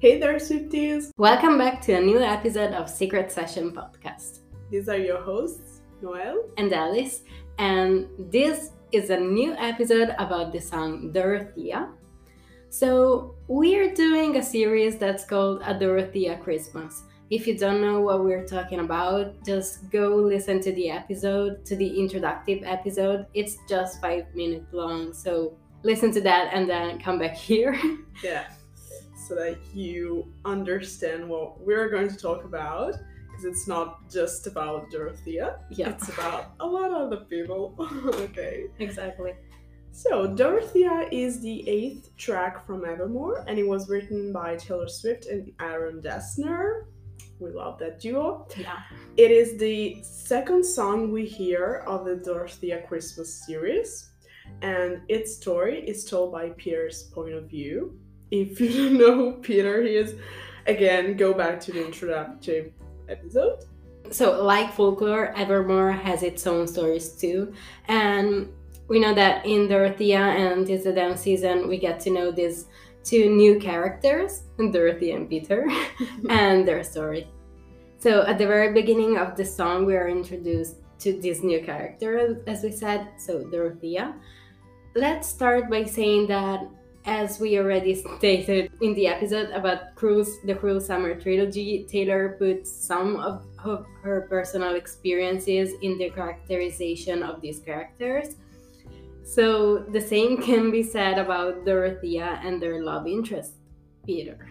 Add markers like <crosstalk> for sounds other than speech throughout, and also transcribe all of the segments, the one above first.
Hey there, Swifties! Welcome back to a new episode of Secret Session Podcast. These are your hosts, Noel and Alice, and this is a new episode about the song Dorothea. So, we're doing a series that's called A Dorothea Christmas. If you don't know what we're talking about, just go listen to the episode, to the introductive episode. It's just five minutes long, so listen to that and then come back <laughs> here. Yeah, so that you understand what we're going to talk about. Because it's not just about Dorothea, Yeah. it's about a lot of other people. <laughs> okay. Exactly. So, Dorothea is the eighth track from Evermore, and it was written by Taylor Swift and Aaron Dessner. We love that duo. Yeah. It is the second song we hear of the Dorothea Christmas series, and its story is told by Peter's point of view. If you don't know who Peter he is, again, go back to the introductory episode. So, like folklore, Evermore has its own stories too. And we know that in Dorothea and Tis the Damn season, we get to know these two new characters, Dorothy and Peter, <laughs> and their story. So, at the very beginning of the song, we are introduced to this new character, as we said, so Dorothea. Let's start by saying that, as we already stated in the episode about Cruise, the Cruel Summer trilogy, Taylor put some of of her personal experiences in the characterization of these characters. So the same can be said about Dorothea and their love interest, Peter.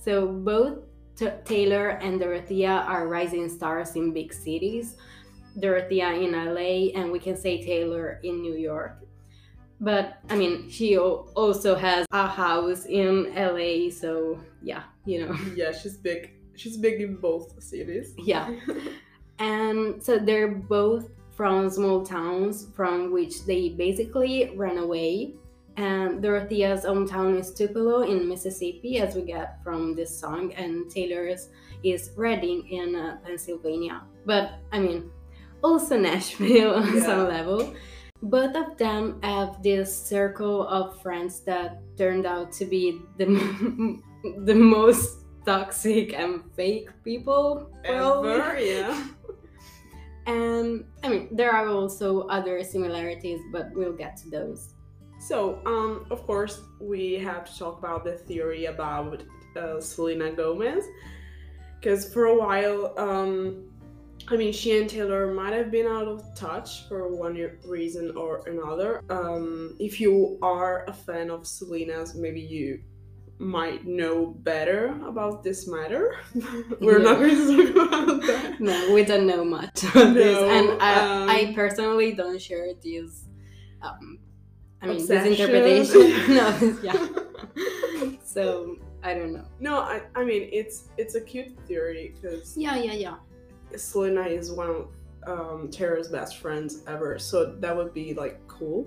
So both T- Taylor and Dorothea are rising stars in big cities. Dorothea in LA, and we can say Taylor in New York. But I mean, she al- also has a house in LA, so yeah, you know. <laughs> Yeah, she's big. She's big in both cities. Yeah. <laughs> And so they're both from small towns from which they basically ran away. And Dorothea's hometown is Tupelo in Mississippi, as we get from this song, and Taylor's is Reading in uh, Pennsylvania. But I mean, also Nashville <laughs> on Yeah. some level. Both of them have this circle of friends that turned out to be the <laughs> the most toxic and fake people probably. Ever, yeah. <laughs> And I mean, there are also other similarities, but we'll get to those. So, um, of course, we have to talk about the theory about uh, Selena Gomez, because for a while, um, I mean, she and Taylor might have been out of touch for one reason or another. Um, if you are a fan of Selena's, maybe you might know better about this matter. <laughs> We're not going to talk about that. No, we don't know much about this, No, and I, um, I personally don't share these. Um, I mean, Obsession. this interpretation. <laughs> no, yeah. <laughs> so I don't know. No, I, I mean it's it's a cute theory because Yeah, yeah, yeah. Selena is one of um, Taylor's best friends ever, so that would be like cool.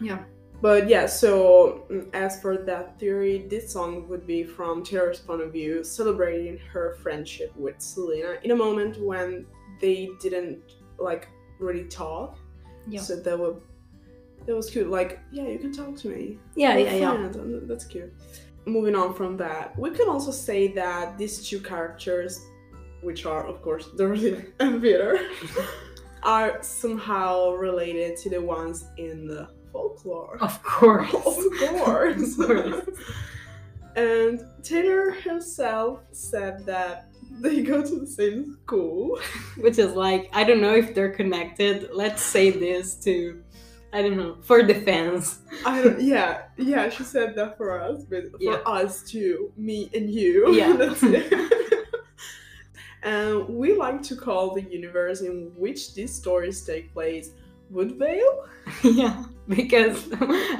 Yeah. But yeah, so mm, as for that theory, this song would be from Taylor's point of view, celebrating her friendship with Selena in a moment when they didn't like really talk. Yeah. So that would that was cute. Like, yeah, you can talk to me. Yeah, We're yeah, yeah. friends, and That's cute. Moving on from that, we can also say that these two characters, which are of course Dorothy <laughs> and Peter, <laughs> are somehow related to the ones in the folklore. Of course. <laughs> Of course. Of course. and Taylor herself said that they go to the same school. Which is like, I don't know if they're connected. Let's say this to, I don't know, for the fans. I don't. Yeah, yeah. She said that for us, but for Yeah. us too, me and you. Yeah. And we like to call the universe in which these stories take place Woodvale. <laughs> yeah, because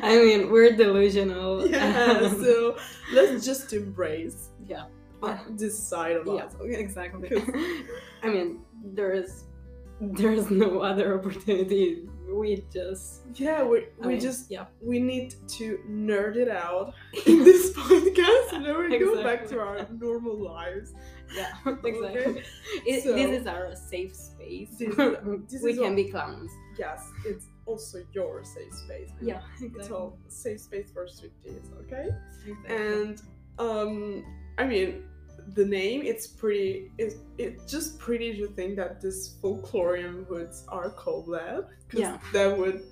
I mean, we're delusional. <laughs> Yeah. Um, so let's just embrace yeah. this side of Yeah, us. <laughs> exactly. I mean, there's there's no other opportunity. We just Yeah, we I we mean, just yeah. we need to nerd it out <laughs> in this podcast, and then we go back to our normal lives. Yeah, <laughs> <laughs> exactly. Okay. It, So- this is our safe space. This- this we can what- be clowns. Yes, it's also your safe space. Yeah, It's exactly. all safe space for Swifties, okay? Exactly. And um I mean, the name it's pretty it's, it's just pretty to think that this folklorian woods are called that because Yeah. that would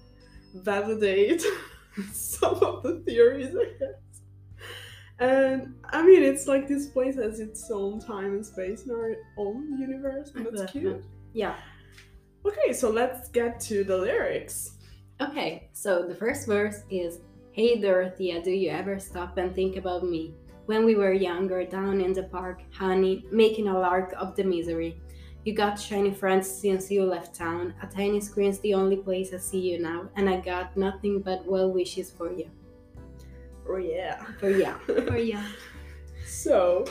validate <laughs> some of the theories i guess and i mean it's like this place has its own time and space in our own universe and that's cute Yeah. okay so let's get to the lyrics Okay, so the first verse is Hey Dorothea, do you ever stop and think about me? When we were younger, down in the park, honey, making a lark of the misery. You got shiny friends since you left town. A tiny screen's the only place I see you now, and I got nothing but well wishes for you. oh yeah For you. For you. <laughs> so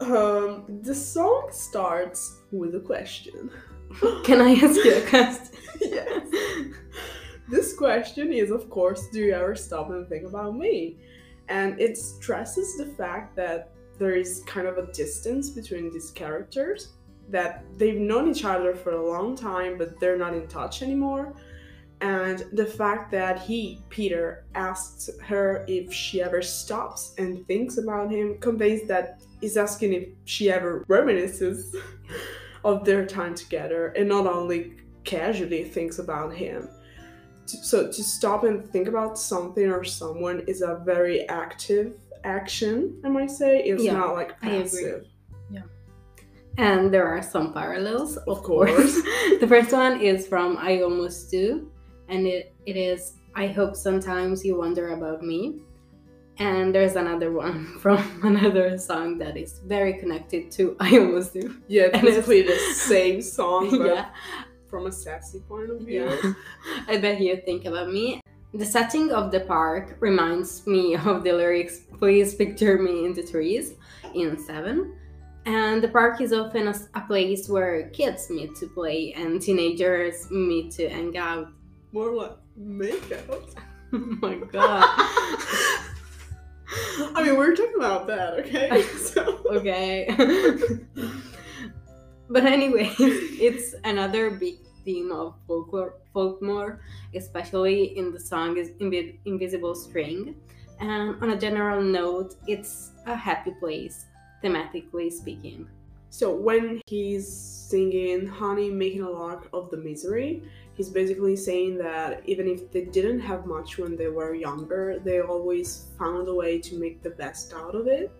um the song starts with a question <laughs> Can I ask you a question? <laughs> yes. This question is, of course, do you ever stop and think about me? And it stresses the fact that there is kind of a distance between these characters, that they've known each other for a long time, but they're not in touch anymore. And the fact that he, Peter, asks her if she ever stops and thinks about him conveys that he's asking if she ever reminisces <laughs> of their time together and not only casually thinks about him. To- So to stop and think about something or someone is a very active action, I might say. It's Yeah, not like passive. And there are some parallels, Of course. <laughs> the first one is from I Almost Do, and it, it is I hope sometimes you wonder about me. And there's another one <laughs> from another song that is very connected to I Almost Do. Yeah, <laughs> it's basically the same song, but yeah, from a sassy point of view. yeah. <laughs> I bet you think about me. The setting of the park reminds me <laughs> of the lyrics Please picture me in the trees in 7. And the park is often a place where kids meet to play and teenagers meet to hang out. More like makeout. Oh <laughs> my god. I mean, we're talking about that, okay? So, okay. but anyway, it's another big theme of folklore, folklore, especially in the song is Invi- Invisible String. And on a general note, it's a happy place, thematically speaking. so when he's singing Honey Making a Lark of the Misery, he's basically saying that even if they didn't have much when they were younger, they always found a way to make the best out of it.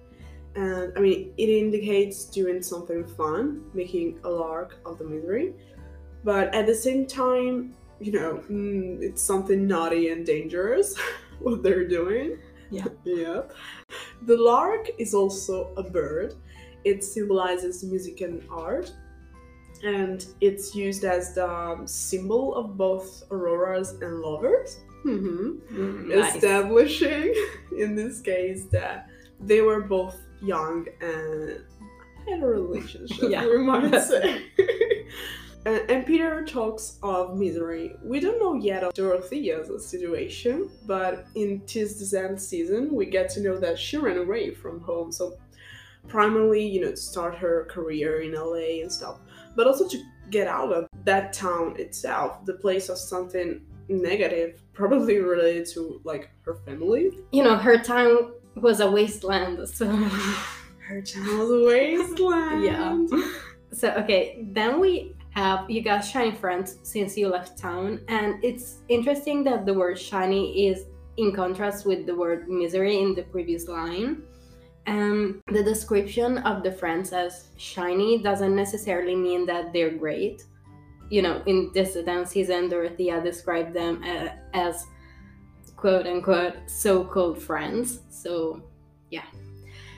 And I mean, it indicates doing something fun, making a lark of the misery. But at the same time, you know, mm, it's something naughty and dangerous <laughs> what they're doing. Yeah. <laughs> yeah. The lark is also a bird. It symbolizes music and art. And it's used as the symbol of both auroras and lovers Mm-hmm. Nice. establishing <laughs> in this case that they were both young and had a relationship, Yeah. we might say. And, and Peter talks of misery. We don't know yet of Dorothea's situation, but in Tis the Damn season, we get to know that she ran away from home. So, primarily, you know, to start her career in LA and stuff, but also to get out of that town itself, the place of something negative, probably related to like her family. You know, her town was a wasteland, so. <sighs> Her town was a wasteland. Yeah. So okay, then we have you got shiny friends since you left town, and it's interesting that the word shiny is in contrast with the word misery in the previous line. Um, the description of the friends as shiny doesn't necessarily mean that they're great. You know, in this down season, Dorothea described them uh, as quote unquote so-called friends. So, yeah.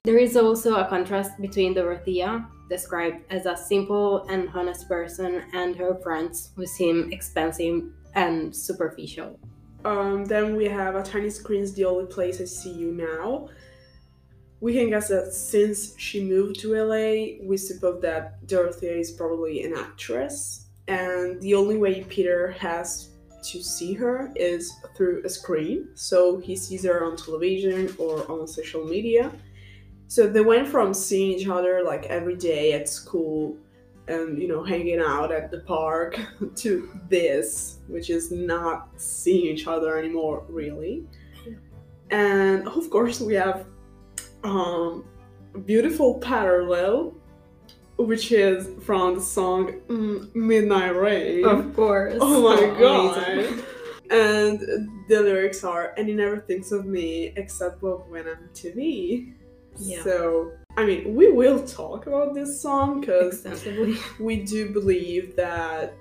There is also a contrast between Dorothea, described as a simple and honest person, and her friends who seem expensive and superficial. Um, then we have a tiny screen's the only place I see you now. We can guess that since she moved to LA, we suppose that Dorothea is probably an actress, and the only way Peter has to see her is through a screen. So he sees her on television or on social media. So they went from seeing each other like every day at school and you know hanging out at the park <laughs> to this, which is not seeing each other anymore, really. And of course, we have um, beautiful parallel, which is from the song mm, Midnight Rain. Of course. Oh my <laughs> Amazing. god. And the lyrics are, and he never thinks of me except when I'm to me. Yeah. So, I mean, we will talk about this song because <laughs> we do believe that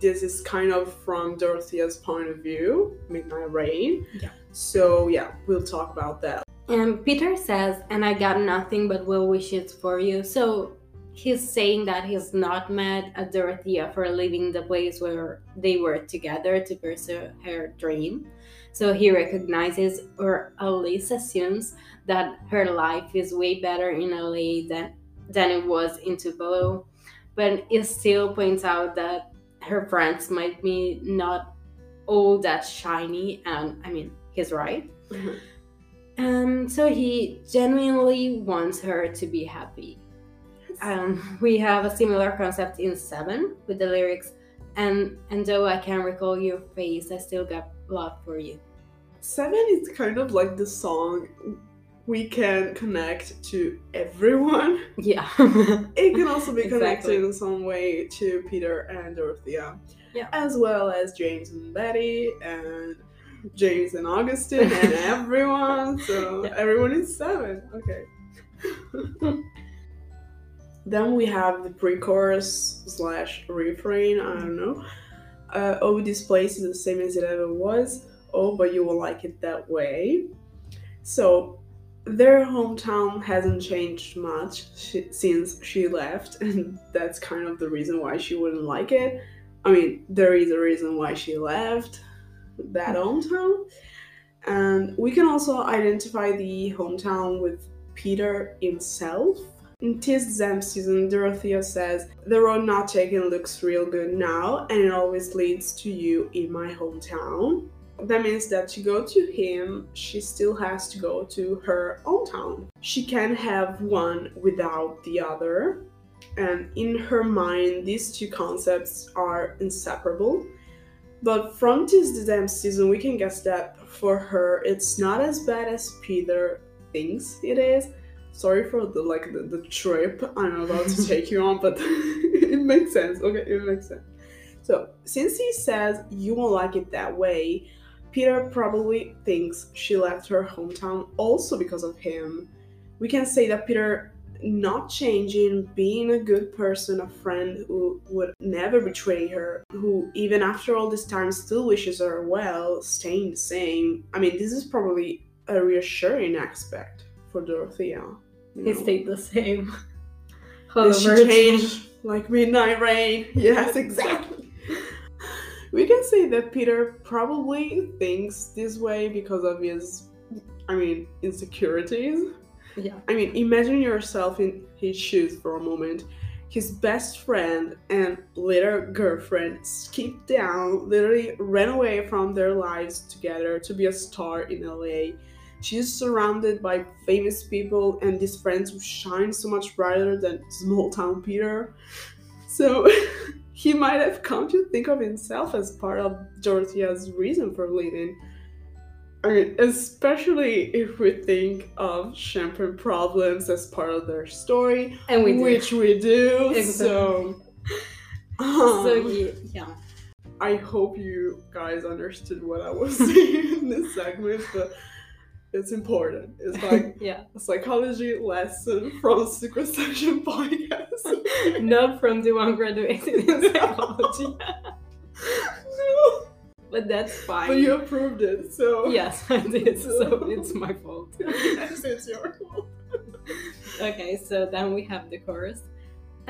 this is kind of from Dorothea's point of view, Midnight Rain. Yeah. So, yeah, we'll talk about that. And Peter says, and I got nothing but well wishes for you. So he's saying that he's not mad at Dorothea for leaving the place where they were together to pursue her dream. So he recognizes, or at least assumes, that her life is way better in LA than, than it was in Tupelo. But it still points out that her friends might be not all that shiny, and I mean, he's right. Um, so he genuinely wants her to be happy. Um, we have a similar concept in Seven with the lyrics, and and though I can't recall your face, I still got love for you. Seven is kind of like the song we can connect to everyone. Yeah. It can also be <laughs> connected Exactly. in some way to Peter and Dorothea. Yeah. As well as James and Betty and James and Augustine and <laughs> everyone. So Yeah. everyone is seven. Okay. <laughs> then we have the pre-chorus slash refrain, I don't know. Uh, oh, this place is the same as it ever was. Oh, but you will like it that way. So their hometown hasn't changed much since she left, <laughs> and that's kind of the reason why she wouldn't like it. I mean, there is a reason why she left that hometown, and we can also identify the hometown with Peter himself. In Tis the Damn season, Dorothea says, The road not taken looks real good now, and it always leads to you in my hometown that means that to go to him, she still has to go to her own town. She can't have one without the other. And in her mind, these two concepts are inseparable. But from this damn season, we can guess that for her, it's not as bad as Peter thinks it is. Sorry for the like the, the trip I'm about to take you on, but <laughs> it makes sense. Okay, it makes sense. So since he says you won't like it that way, Peter probably thinks she left her hometown also because of him. We can say that Peter not changing, being a good person, a friend who would never betray her, who even after all this time still wishes her well, staying the same. I mean, this is probably a reassuring aspect for Dorothea. You He know. stayed the same. <laughs> And she changed like midnight rain. <laughs> Yes, exactly. <laughs> we can say that Peter probably thinks this way because of his, I mean, insecurities. Yeah. I mean, imagine yourself in his shoes for a moment. His best friend and later girlfriend skipped down, literally ran away from their lives together to be a star in LA. She's surrounded by famous people and these friends who shine so much brighter than small town Peter. So <laughs> he might have come to think of himself as part of Dorothea's reason for leaving. I mean, especially if we think of champagne problems as part of their story, and we do. which we do. Exactly. So, <laughs> so um, he, yeah. I hope you guys understood what I was <laughs> saying in this segment, but it's important. It's <laughs> like yeah. a psychology lesson from Secret Session <laughs> podcast. <laughs> Not from the one graduated in psychology. no, but that's fine. but you approved it, so Yes, I did. So it's my fault. yes, it's your fault. Okay, so then we have the chorus.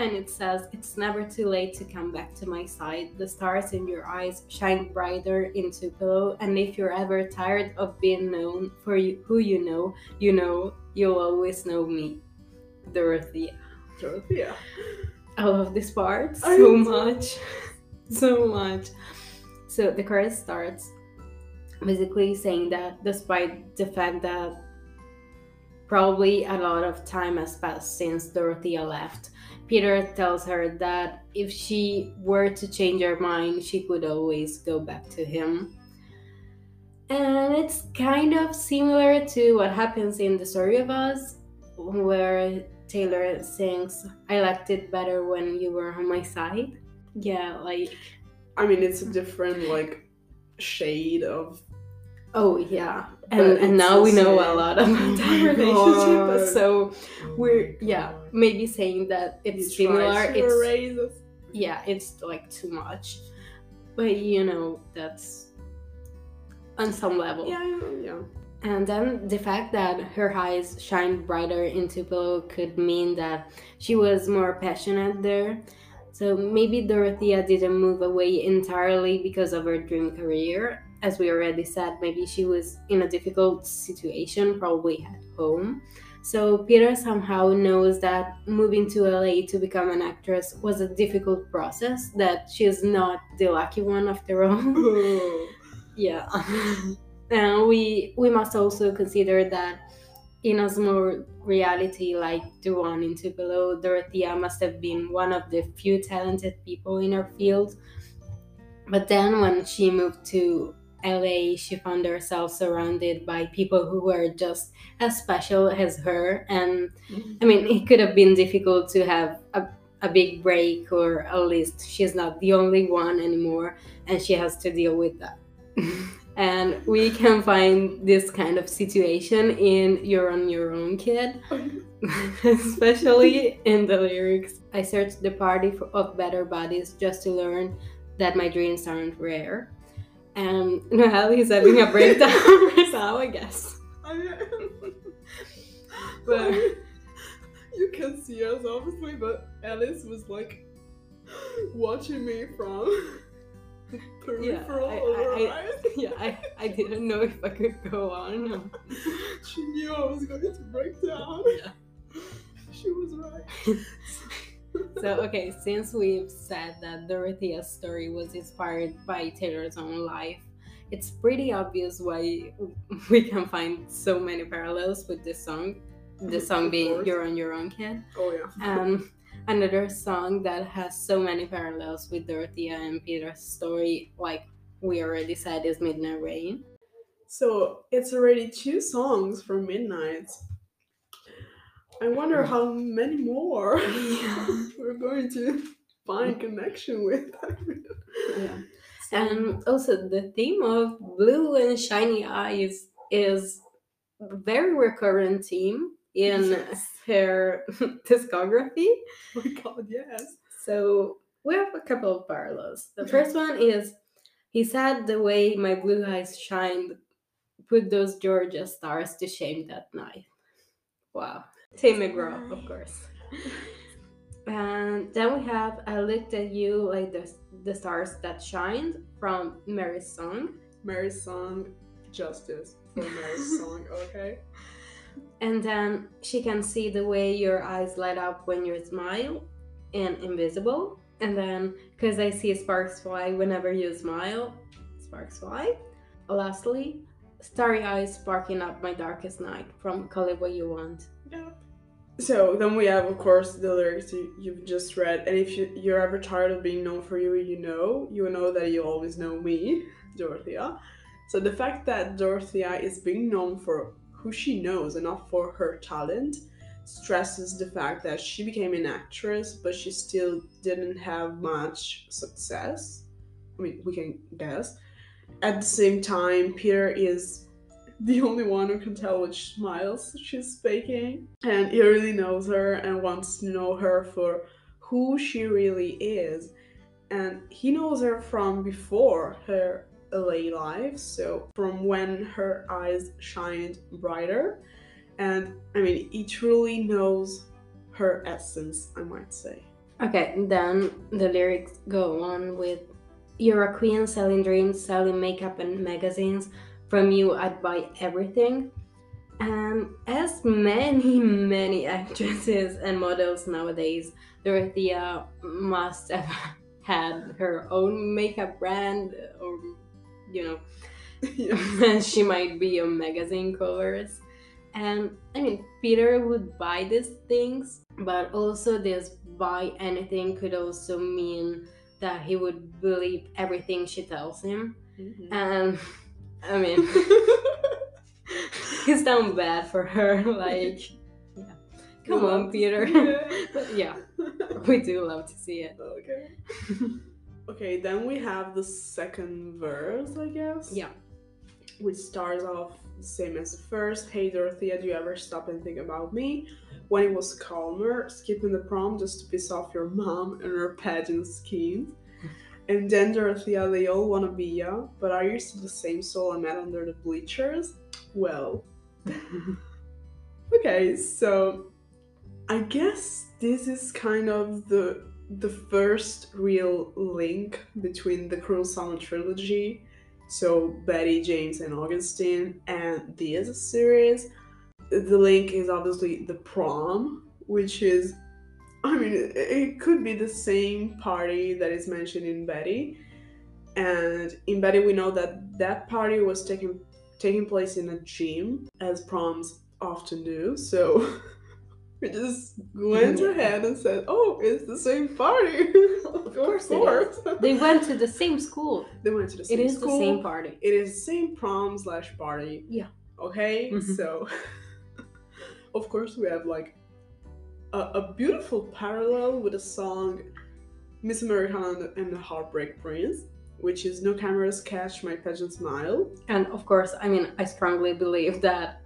And it says, It's never too late to come back to my side. The stars in your eyes shine brighter in Tupelo. And if you're ever tired of being known for you, who you know, you know, you'll always know me. Dorothea. Dorothea. I love this part so much. <laughs> so much. So the chorus starts basically saying that despite the fact that probably a lot of time has passed since Dorothea left, Peter tells her that if she were to change her mind, she could always go back to him. And it's kind of similar to what happens in The Story of Us, where Taylor sings, I liked it better when you were on my side. Yeah, like. I mean, it's a different, like, shade of. Oh, yeah. And, and now we know a lot about Oh that <laughs> relationship. So we're, yeah, maybe saying that it's He similar. It's yeah, it's like too much. But you know, that's on some level. Yeah, yeah. And then the fact that her eyes shined brighter in Tupelo could mean that she was more passionate there. So maybe Dorothea didn't move away entirely because of her dream career. As we already said, maybe she was in a difficult situation, probably at home. So Peter somehow knows that moving to LA to become an actress was a difficult process, that she's not the lucky one after <laughs> all. <laughs> Yeah. and we we must also consider that in a small reality like the one in Tupelo, Dorothea must have been one of the few talented people in her field. But then when she moved to LA, she found herself surrounded by people who were just as special as her. And I mean, it could have been difficult to have a, a big break, or at least she's not the only one anymore, and she has to deal with that. <laughs> and we can find this kind of situation in You're on Your Own Kid, <laughs> especially in the lyrics. I searched the party for, of better bodies just to learn that my dreams aren't rare. And <laughs> Noelle is having a breakdown right <laughs> now, I guess. <laughs> but you can see us obviously, but Alice was like watching me from the peripheral I- her I- I- eyes. Yeah, I, I didn't know if I could go on. she knew I was going to break down. Yeah. She was right. So, okay, since we've said that Dorothea's story was inspired by Taylor's own life, it's pretty obvious why we can find so many parallels with this song. The song being. You're on Your Own Kid. Oh yeah. Um, another song that has so many parallels with Dorothea and Peter's story, like we already said, is Midnight Rain. So it's already two songs from Midnight. I wonder mm. how many more <laughs> <laughs> we're going to find connection with. <laughs> Yeah. And also, the theme of blue and shiny eyes is a very recurrent theme in Yes. her discography. Oh my god, yes. So we have a couple of parallels. The first one is he said the way my blue eyes shined put those Georgia stars to shame that night. Wow. Tim McGraw, of course. <laughs> And then we have I looked at you like the, the stars that shined from Mary's song. Mary's song, Justice for Mary's <laughs> song, okay? And then she can see the way your eyes light up when you smile and invisible. And then because I see sparks fly whenever you smile, sparks fly. Lastly, starry eyes sparking up my darkest night from Call It What You Want. Yeah. So then we have, of course, the lyrics you, you've just read. And if you, you're ever tired of being known for you, you know, you know that you always know me, <laughs> Dorothea. So the fact that Dorothea is being known for who she knows and not for her talent stresses the fact that she became an actress, but she still didn't have much success. I mean, we can guess. At the same time, Peter is the only one who can tell which smiles she's faking. And he really knows her and wants to know her for who she really is. And he knows her from before her LA life, so from when her eyes shined brighter. And I mean, he truly knows her essence, I might say. Okay, then the lyrics go on with You're a queen selling dreams, selling makeup and magazines. From you, I'd buy everything. And as many, <laughs> many actresses and models nowadays, Dorothea must have <laughs> had her own makeup brand, or you know, <laughs> yeah. she might be on magazine covers. And I mean, Peter would buy these things, but also this buy anything could also mean that he would believe everything she tells him. Mhm. And I mean, <laughs> it's down bad for her. <laughs> Like, yeah. Come We on, Peter. <laughs> But yeah, we do love to see it. okay. okay, then we have the second verse, I guess. Yeah. Which starts off the same as the first. Hey Dorothea, do you ever stop and think about me? When it was calmer, skipping the prom just to piss off your mom and her pageant schemes. And then Dorothea, they all wanna be ya, but are you still the same soul I met under the bleachers? Well, <laughs> okay, so I guess this is kind of the the first real link between the Cruel Summer trilogy, so Betty, James, and Augustine, and this series. The link is obviously the prom, which is, I mean, it, could be the same party that is mentioned in Betty, and in Betty we know that that party was taking taking place in a gym, as proms often do. So. <laughs> We just went ahead and said, "Oh, it's the same party." <laughs> of course it is. They went to the same school. <laughs> They went to the same It is school. the same party. It is the same prom slash party. Yeah. Okay, Mhm. so of course we have like a, a beautiful parallel with the song Miss Americana and the, and the Heartbreak Prince, which is No Cameras Catch My Pageant Smile. And of course, I mean, I strongly believe that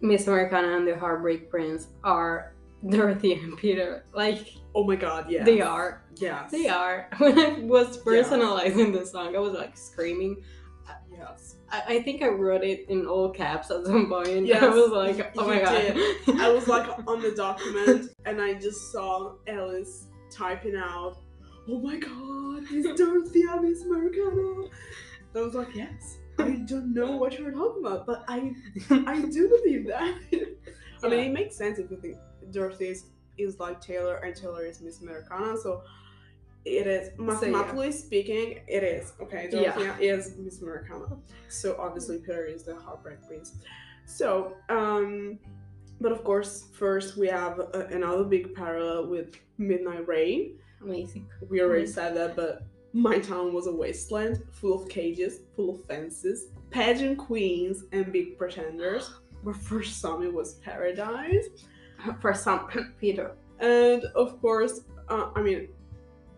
Miss Americana and the Heartbreak Prince are Dorothy and Peter. Like, Oh my god, yeah. they are. Yes. They are. <laughs> When I was personalizing the song, I was like screaming. Uh, yes. I, I think I wrote it in all caps at some point. Yes, <laughs> I was like, oh my god. I was like <laughs> on the document and I just saw Alice typing out, "Oh my god, it's Dorothea Miss Americana." I was like, "Yes, I don't know what you're talking about, but I I do believe that." <laughs> I mean, it makes sense if you think Dorothy is, is like Taylor and Taylor is Miss Americana, so it is mathematically speaking, it is okay. Yeah. Is Miss Americana, so obviously Peter is the Heartbreak Prince. So, um, but of course, first we have a, another big parallel with Midnight Rain. Amazing. We already said that, but my town was a wasteland full of cages, full of fences, pageant queens, and big pretenders. <gasps> Where first saw me was paradise. For some, Peter. And of course, uh, I mean,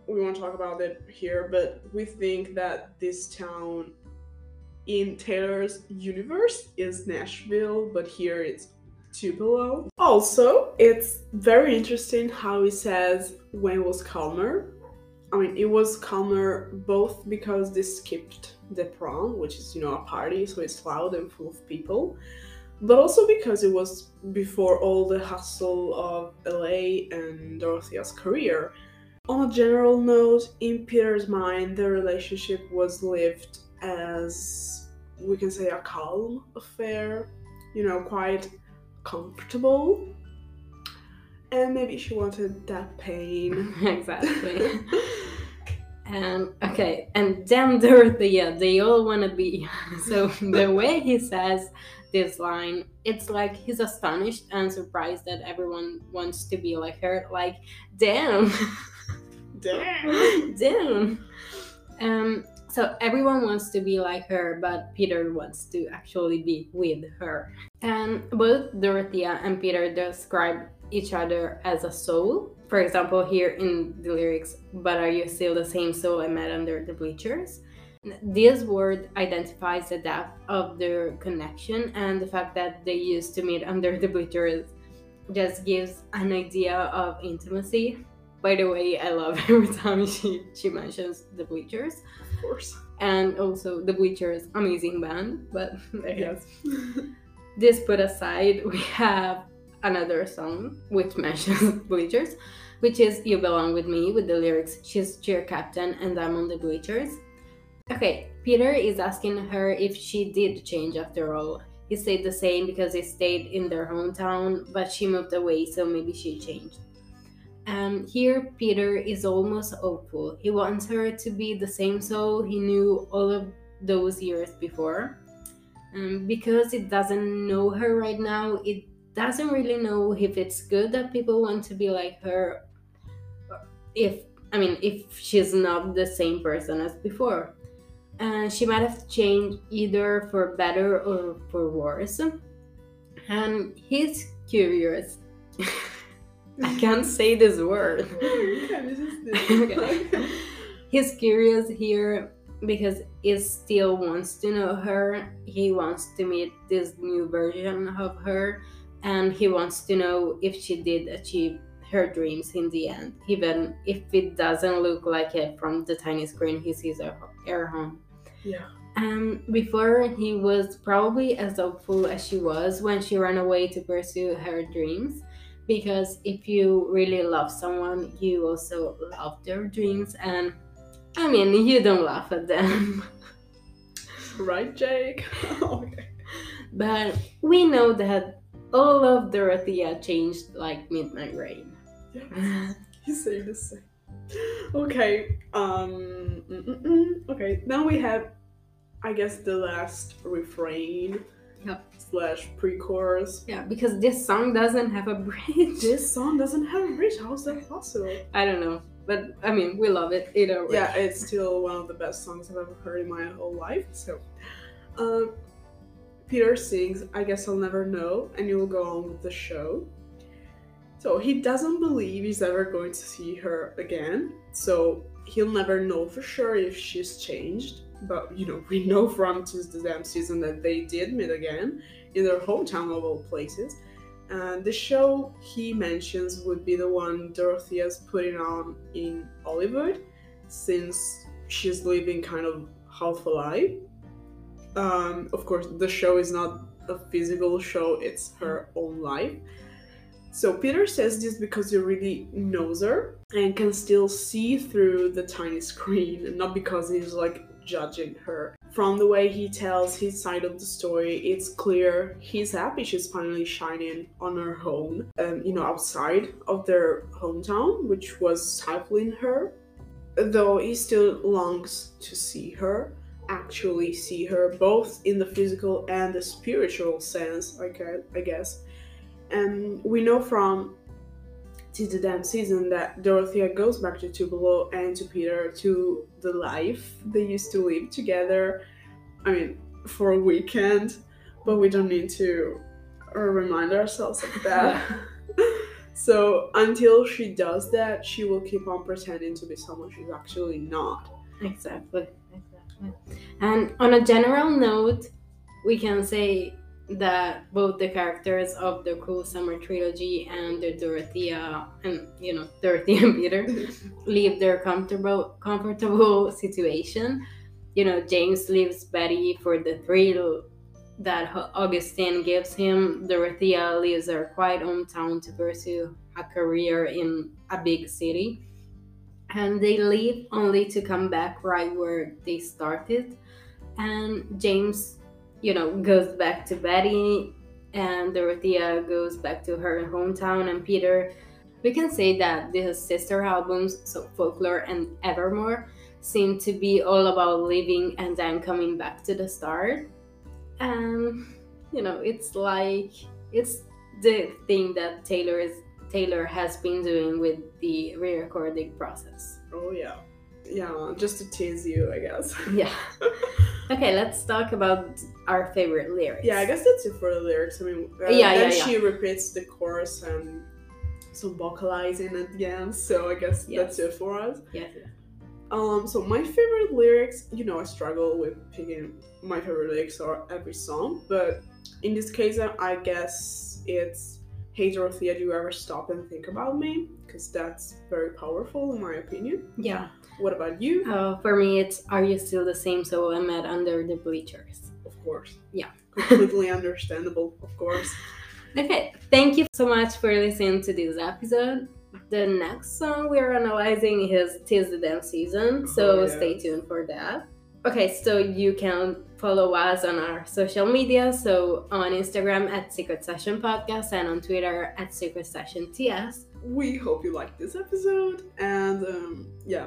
we won't talk about it here, but we think that this town in Taylor's universe is Nashville, but here it's Tupelo. Also, it's very interesting how he says when it was calmer. I mean, it was calmer both because they skipped the prom, which is, you know, a party, so it's loud and full of people, but also because it was before all the hustle of LA and Dorothea's career. On a general note, in Peter's mind, their relationship was lived as we can say a calm affair, you know, quite comfortable. And maybe she wanted that pain. <laughs> exactly. And <laughs> um, okay, and then Dorothea, they all want to be. <laughs> So the way he says this line, it's like he's astonished and surprised that everyone wants to be like her. Like, damn, Damn. damn. Um, so everyone wants to be like her, but Peter wants to actually be with her. And both Dorothea and Peter describe each other as a soul. For example, here in the lyrics, but are you still the same soul I met under the bleachers? This word identifies the depth of their connection and the fact that they used to meet under the bleachers just gives an idea of intimacy. By the way, I love <laughs> every time she, she mentions the bleachers. Of course. And also the bleachers, amazing band, but <laughs> there Yes. this put aside, we have another song which <laughs> mentions bleachers, which is You Belong With Me with the lyrics She's cheer captain and I'm on the bleachers. Okay, Peter is asking her if she did change after all. He stayed the same because he stayed in their hometown, but she moved away, so maybe she changed. And here, Peter is almost hopeful. He wants her to be the same soul he knew all of those years before. Um, because it doesn't know her right now, it doesn't really know if it's good that people want to be like her. If I mean, if she's not the same person as before, and she might have changed either for better or for worse. And he's curious. <laughs> I can't say this word. okay, this is this. Okay. He's curious here because he still wants to know her. He wants to meet this new version of her, and he wants to know if she did achieve her dreams in the end, even if it doesn't look like it from the tiny screen he sees her home. Yeah. And before, he was probably as hopeful as she was when she ran away to pursue her dreams. Because if you really love someone, you also love their dreams. And I mean, you don't laugh at them. <laughs> Right, Jake? <laughs> okay. but we know that all of Dorothea changed like Midnight Rain. Yes. <laughs> You say the same. Okay. Um. mm, mm, mm. Okay. Now we have, I guess, the last refrain. Yep. Slash pre-chorus. Yeah, because this song doesn't have a bridge. <laughs> This song doesn't have a bridge. How's that possible? I don't know. But I mean, we love it either way. Yeah, it's still one of the best songs I've ever heard in my whole life. So, um, Peter sings "I guess I'll never know," and you will go on with the show. So he doesn't believe he's ever going to see her again. So he'll never know for sure if she's changed. But you know, we know from the Damn season that they did meet again in their hometown of all places. And the show he mentions would be the one Dorothea's putting on in Hollywood, since she's living kind of half alive. Um, of course, the show is not a physical show, it's her own life. So Peter says this because he really knows her and can still see through the tiny screen, not because he's like judging her. From the way he tells his side of the story, it's clear he's happy she's finally shining on her own, um, you know, outside of their hometown, which was stifling her. Though he still longs to see her, actually see her, both in the physical and the spiritual sense, I I guess. And we know from to the damn season that Dorothea goes back to Tupelo and to Peter to the life they used to live together. I mean, for a weekend, but we don't need to remind ourselves of that. <laughs> so until she does that, she will keep on pretending to be someone she's actually not. Exactly. Exactly. And on a general note, we can say that both the characters of the Cruel Summer trilogy and the Dorothea and you know <laughs> Dorothea and Peter <laughs> leave their comfortable comfortable <laughs> situation. You know, James leaves Betty for the thrill that Augustine gives him. Dorothea leaves her quiet hometown to pursue a career in a big city. And they leave only to come back right where they started. And James you know, goes back to Betty, and Dorothea goes back to her hometown, and Peter. We can say that these sister albums, so Folklore and Evermore, seem to be all about leaving and then coming back to the start. And you know, it's like it's the thing that Taylor is Taylor has been doing with the re-recording process. Oh yeah. Yeah, just to tease you, I guess. <laughs> Yeah. Okay, let's talk about our favorite lyrics. Yeah, I guess that's it for the lyrics. I mean, uh, Yeah, then yeah, yeah. she repeats the chorus and some vocalizing at the end. So I guess that's it for us. Yes, yes. Um, so my favorite lyrics, you know, I struggle with picking my favorite lyrics or every song, but in this case, I- I guess it's "Hey Dorothea, do you ever stop and think about me?" Because that's very powerful in my opinion. Yeah. What about you? Uh, for me, it's Are You Still the Same? So I met under the bleachers. Of course. Yeah. Completely understandable, of course. <laughs> Okay, thank you so much for listening to this episode. The next song we're analyzing is Tis the Damn Season, so Oh, stay tuned for that. Okay, so you can follow us on our social media. So on Instagram at Secret Session Podcast and on Twitter at Secret Session TS. We hope you liked this episode, and um, yeah,